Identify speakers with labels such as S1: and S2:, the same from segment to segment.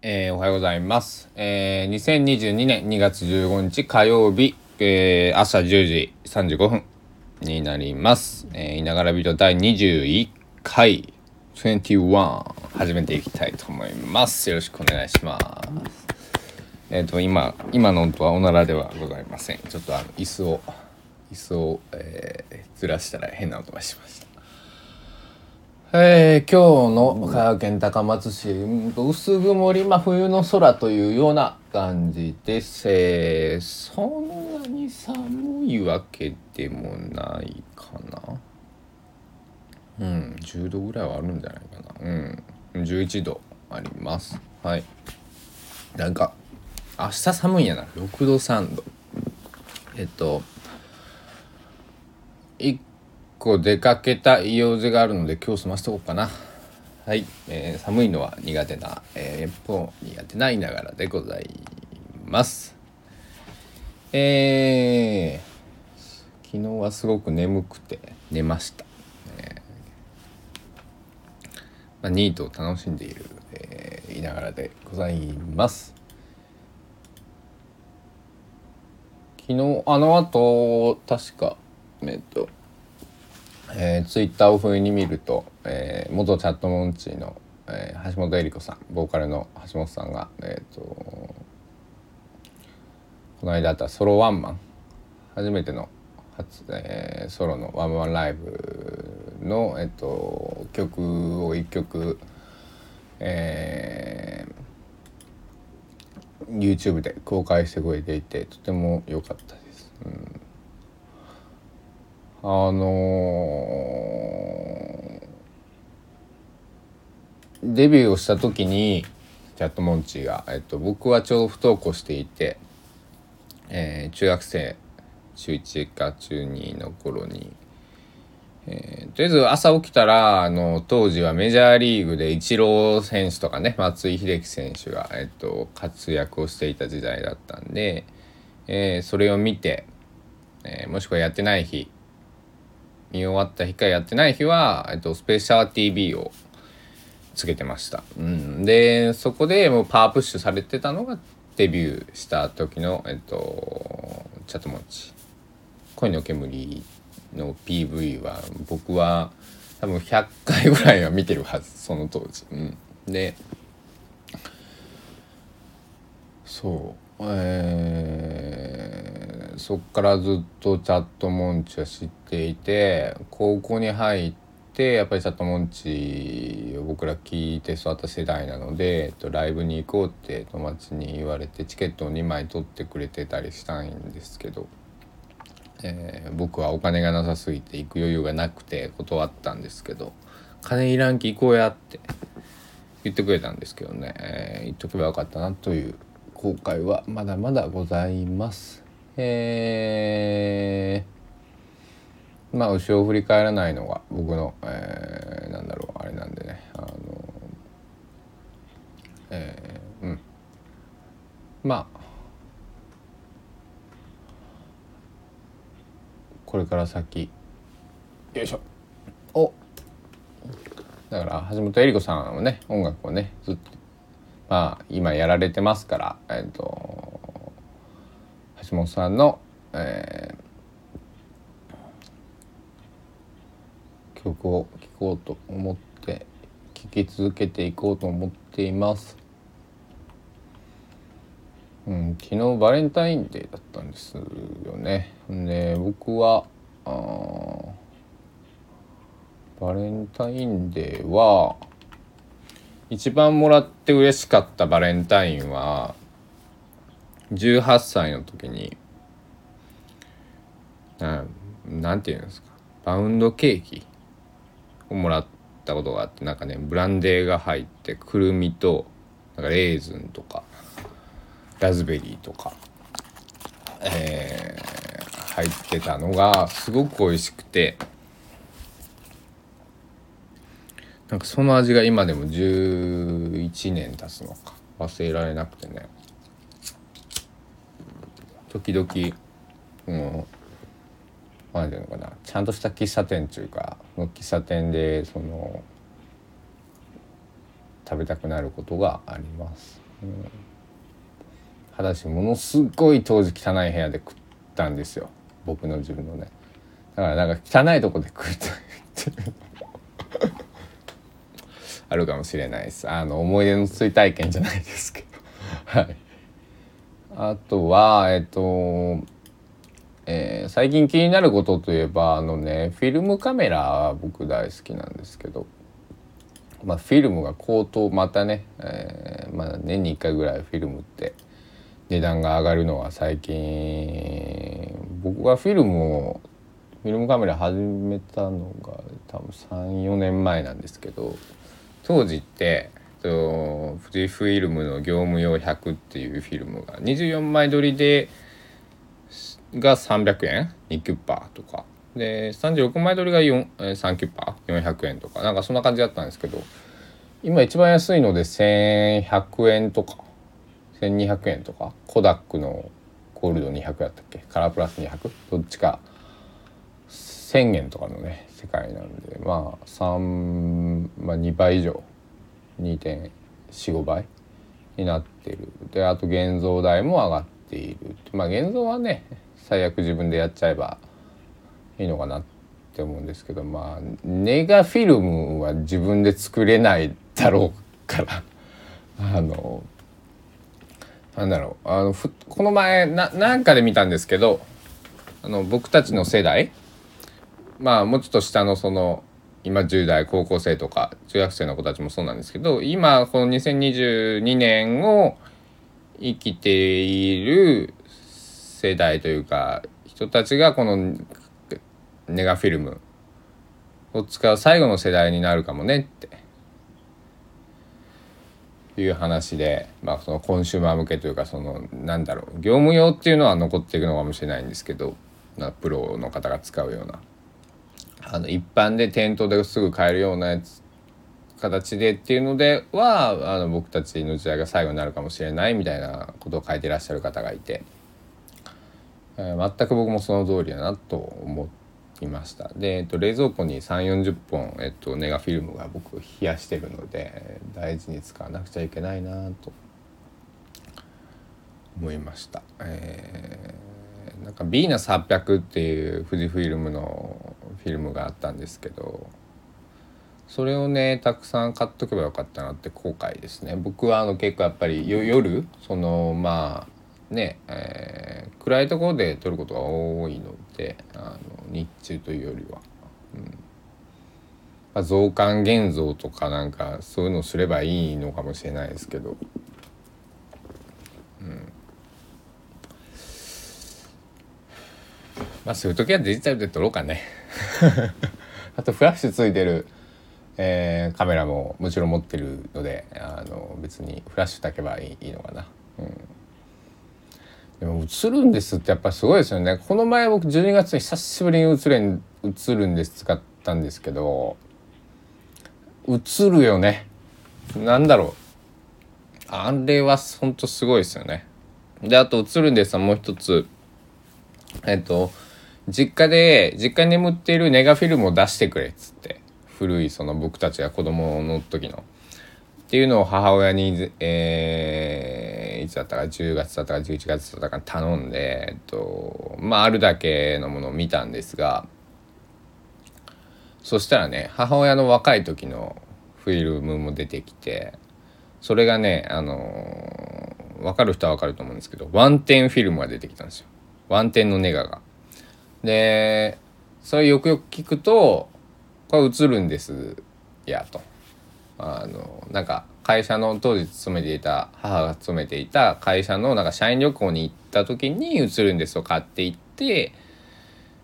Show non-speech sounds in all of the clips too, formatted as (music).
S1: えー、おはようございます。えー、2022年2月15日火曜日、えー、朝10時35分になります。えー、いながらビデオ第21回21始めていきたいと思います。よろしくお願いします。えっ、と、今、今の音はおならではございません。ちょっとあの、椅子を、椅子を、えー、ずらしたら変な音がしました。えー、今日の香川県高松市薄曇り真冬の空というような感じです、えーそんなに寒いわけでもないかな。うん10度ぐらいはあるんじゃないかな。うん11度あります。はい。なんか明日寒いんやな。6度3度えっと1個出かけた用事があるので今日済ませとこうかな。はい、えー寒いのは苦手な、えー、一方苦手ないながらでございます。えー、昨日はすごく眠くて寝ました、えーまあ、ニートを楽しんでいる、えーいながらでございます。昨日あの後確かえっとえー、ツイッターを不意に見ると、えー元チャットモンチーの、えー橋本恵里子さんボーカルの橋本さんが、えー、とこの間あったソロワンマン初めての初、えーソロのワンマンライブの、えー、と曲を一曲、えー YouTube で公開してくれていてとても良かったです。うんあのーデビューをした時にチャットモンチーが、えっと、僕はちょうど不登校していて、えー中学生中1か中2の頃に、えーとりあえず朝起きたらあの当時はメジャーリーグでイチロー選手とかね松井秀喜選手が、えっと、活躍をしていた時代だったんで、えーそれを見て、えーもしくはやってない日見終わった日かやってない日は、えっと、スペシャル TV をつけてました。うん、でそこでもうパワープッシュされてたのがデビューした時の、えっと、チャットモンチ恋の煙の PV は僕は多分100回ぐらいは見てるはずその当時。うん、でそうえーそっからずっとチャットモンチは知っていて高校に入ってやっぱりチャットモンチを僕ら聞いて育った世代なので、えっと、ライブに行こうって友達に言われてチケットを2枚取ってくれてたりしたいんですけど、えー僕はお金がなさすぎて行く余裕がなくて断ったんですけど「金いらんき行こうや」って言ってくれたんですけどね、えー言っとけばよかったなという後悔はまだまだございます。えーまあ後ろを振り返らないのが僕の、えーなんだろうあれなんでね。あのえーうん。まあこれから先よいしょ。お。だから橋本恵里子さんはね音楽をねずっとまあ今やられてますからえっ、と橋本さんの、えー曲を聴こうと思って聴き続けていこうと思っています。うん、昨日バレンタインデーだったんですよね。で僕はあバレンタインデーは一番もらって嬉しかったバレンタインは18歳の時にななんていうんですか？パウンドケーキをもらったことがあってなんかねブランデーが入ってくるみとなんかレーズンとかラズベリーとか、えー入ってたのがすごく美味しくてなんかその味が今でも11年経つのか忘れられなくてね。時々うんなんていうのかなちゃんとした喫茶店っていうかの喫茶店でその食べたくなることがあります。裸足ものすごい当時汚い部屋で食ったんですよ。僕の自分のね。だからなんか汚いとこで食うと (laughs) あるかもしれないです。あの思い出の追体験じゃないですけど。(laughs) はい。あとはえっとえー、最近気になることといえばあのねフィルムカメラ僕大好きなんですけどまあ、フィルムが高騰またね、えー、まあ、年に1回ぐらいフィルムって値段が上がるのは最近僕がフィルムをフィルムカメラ始めたのが多分34年前なんですけど当時ってと富士フィルムの業務用100っていうフィルムが24枚撮りでが300円2キュッパーとか。で36枚撮りが3キュッパー400円とか。なんかそんな感じだったんですけど今一番安いので1100円とか1200円とか。コダックのゴールド200やったっけ？カラープラス200どっちか。1,000円とかのね世界なんでまあ3、まあ、2倍以上。2.45倍になってる。であと現像代も上がっている。まあ現像はね最悪自分でやっちゃえばいいのかなって思うんですけどまあネガフィルムは自分で作れないだろうから。(laughs) あのなんだろう。あのこの前ななんかで見たんですけどあの僕たちの世代まあもうちょっと下のその今10代高校生とか中学生の子たちもそうなんですけど今この2022年を生きている世代というか人たちがこのネガフィルムを使う最後の世代になるかもねって。いう話で、まあ、そのコンシューマー向けというかそのなんだろう業務用っていうのは残っていくのかもしれないんですけどプロの方が使うような。あの一般で店頭ですぐ買えるようなやつ形でっていうのではあの僕たちの時代が最後になるかもしれないみたいなことを書いてらっしゃる方がいて、えー、全く僕もその通りだなと思いました。で、えっと、冷蔵庫に3 4 0本、えっと、ネガフィルムが僕冷やしてるので大事に使わなくちゃいけないなと。思いました、えー、なんかヴィーナス800っていう富士フィルムのフィルムがあったんですけどそれをねたくさん買っとけばよかったなって後悔ですね。僕はあの結構やっぱり夜そのまあね、えー、暗いところで撮ることが多いのであの日中というよりは、うん。まあ、増刊現像とかなんかそういうのをすればいいのかもしれないですけど、うん、まあそういう時はデジタルで撮ろうかね。(laughs) あとフラッシュついてるえー、カメラももちろん持ってるのであの別にフラッシュ炊けばいいのかな。うん。でも映るんですってやっぱすごいですよね。この前僕12月に久しぶりに映れん映るんです使ったんですけど映るよね。なんだろう。あれはほんとすごいですよね。であと映るんですはもう一つ。えっと実家で実家に眠っているネガフィルムを出してくれっつって古いその僕たちが子供の時のっていうのを母親に、えー、いつだったか10月だったか11月だったか頼んで、えっとまあ、あるだけのものを見たんですがそしたらね母親の若い時のフィルムも出てきてそれがねあのー、分かる人は分かると思うんですけどワンテンフィルムが出てきたんですよワンテンのネガが。でそれよくよく聞くとこれ映るんですやと。あのなんか会社の当時勤めていた母が勤めていた会社のなんか社員旅行に行った時に「映るんです」を買っていって、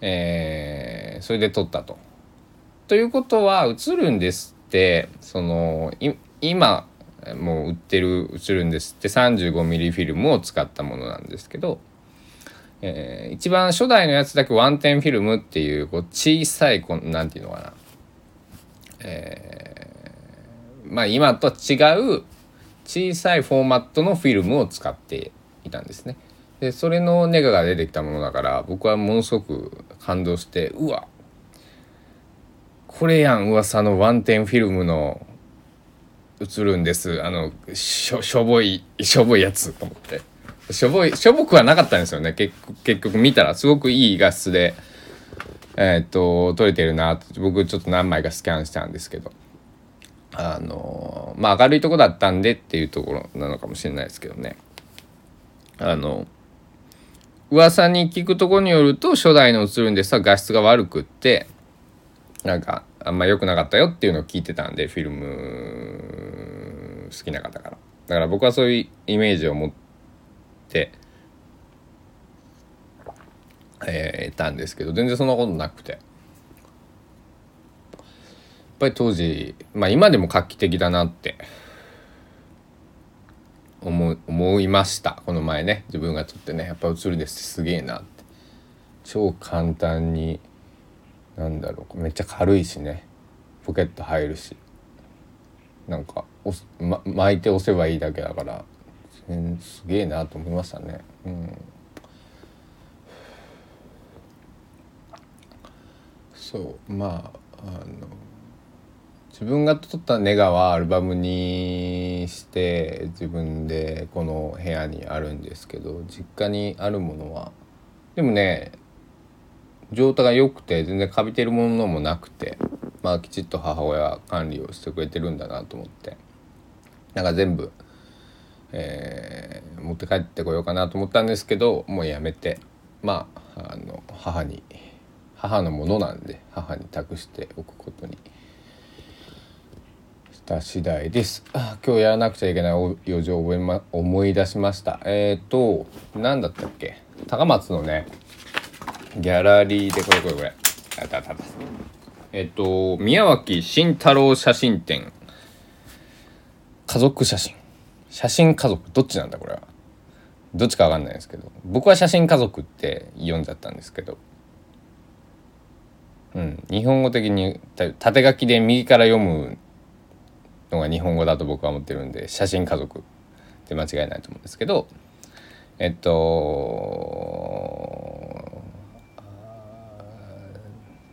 S1: えー、それで撮ったと。ということは「映るんです」ってその今もう売ってる「映るんです」って 35mm フィルムを使ったものなんですけど、えー、一番初代のやつだけワンテンフィルムっていうこう小さいこなんていうのかな、えーまあ今と違う小さいフォーマットのフィルムを使っていたんですね。でそれのネガが出てきたものだから僕はものすごく感動してうわこれやん噂のワンテンフィルムの映るんです。あのしょしょぼいしょぼいやつと思って。しょぼいしょぼくはなかったんですよね。結局結局見たらすごくいい画質でえー、っと撮れてるなって僕ちょっと何枚かスキャンしたんですけど。あのまあ明るいとこだったんでっていうところなのかもしれないですけどね。あの噂に聞くとこによると初代の映るんですは画質が悪くってなんかあんま良くなかったよっていうのを聞いてたんでフィルム好きな方から。だから僕はそういうイメージを持ってえー、たんですけど全然そんなことなくて。やっぱり当時まあ今でも画期的だなって思思いました。この前ね自分が撮ってねやっぱ映るですすげえなって。超簡単になんだろうめっちゃ軽いしね。ポケット入るし。なんかお、ま、巻いて押せばいいだけだから。すげえなと思いましたね。うん。そうまああの自分が撮ったネガはアルバムにして自分でこの部屋にあるんですけど実家にあるものはでもね状態が良くて全然カビてるものもなくてまあきちっと母親が管理をしてくれてるんだなと思ってなんか全部、えー、持って帰ってこようかなと思ったんですけどもうやめて。まああの母に母のものなんで母に託しておくことに。し。た次第です。今日やらなくちゃいけない用事を覚え、ま、思い出しました。えっ、ー、と何だったっけ？高松のねギャラリーでこれこれこれ。あたたた。えっ、ー、と宮脇慎太郎写真展。家族写真。写真家族どっちなんだこれは？どっちか分かんないですけど。僕は写真家族って読んじゃったんですけど。うん。日本語的に縦書きで右から読むのが日本語だと僕は思ってるんで写真家族って間違いないと思うんですけど。えっと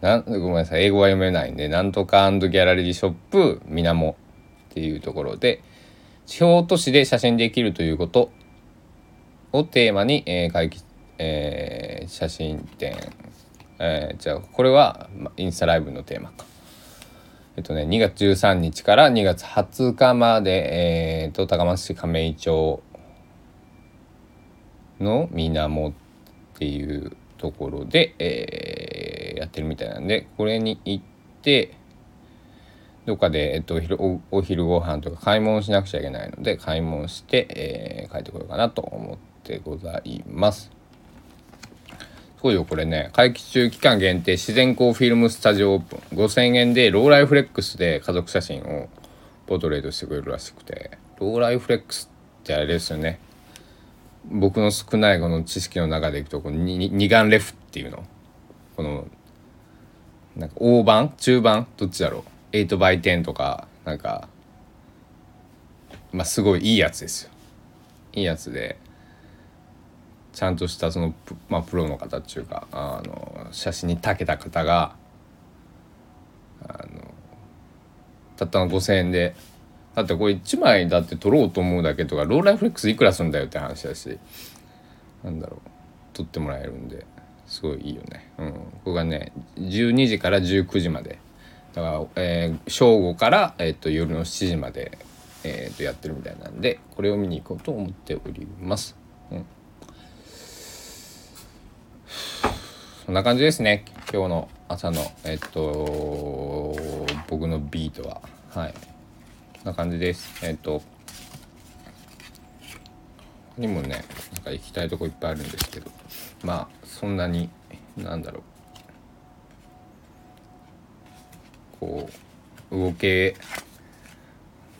S1: なんごめんなさい。英語は読めないんでなんとかギャラリーショップみなもっていうところで地方都市で写真できるということ。をテーマに、えー会議えー、写真展、えー、じゃあこれはまインスタライブのテーマか。えっとね、2月13日から2月20日まで、えーと、高松市亀井町の水面っていうところで、えー、やってるみたいなんでこれに行ってどっかで、えっと、おお昼ご飯とか買い物しなくちゃいけないので買い物して、えー、帰ってこようかなと思ってございます。そうよこれね会期中期間限定自然光フィルムスタジオオープン。5000円でローライフレックスで家族写真をポートレートしてくれるらしくて。ローライフレックスってあれですよね。僕の少ないこの知識の中でいくとこの二眼レフっていうの。このなんか大判中盤？どっちだろう？8x10 とかなんかまあすごいいいやつですよ。いいやつでちゃんとしたその、まあ、プロの方っていうかあの写真に長けた方があのたったの5,000円でだってこれ1枚だって撮ろうと思うだけとかローライフレックスいくらするんだよって話だしなんだろう撮ってもらえるんですごいいいよね。うん、ここがね12時から19時まで。だから、えー、正午から、えーと、夜の7時まで、えーとやってるみたいなんでこれを見に行こうと思っております。うん。そんな感じですね。今日の朝のえっと僕のビートは。はい。こんな感じです。えっとにもねなんか行きたいとこいっぱいあるんですけど。まあそんなになんだろう。こう動け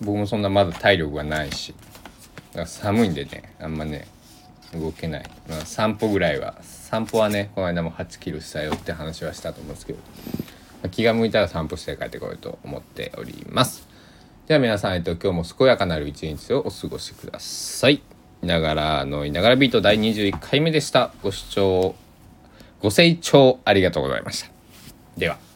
S1: 僕もそんなまだ体力がないし寒いんでねあんまね動けない、まあ、散歩ぐらいは散歩はねこの間も8キロしたよって話はしたと思うんですけど、まあ、気が向いたら散歩して帰ってこようと思っております。では皆さん、えっと、今日も健やかなる一日をお過ごしください。ながらのいながらビート第21回目でした。ご視聴ご清聴ありがとうございました。では。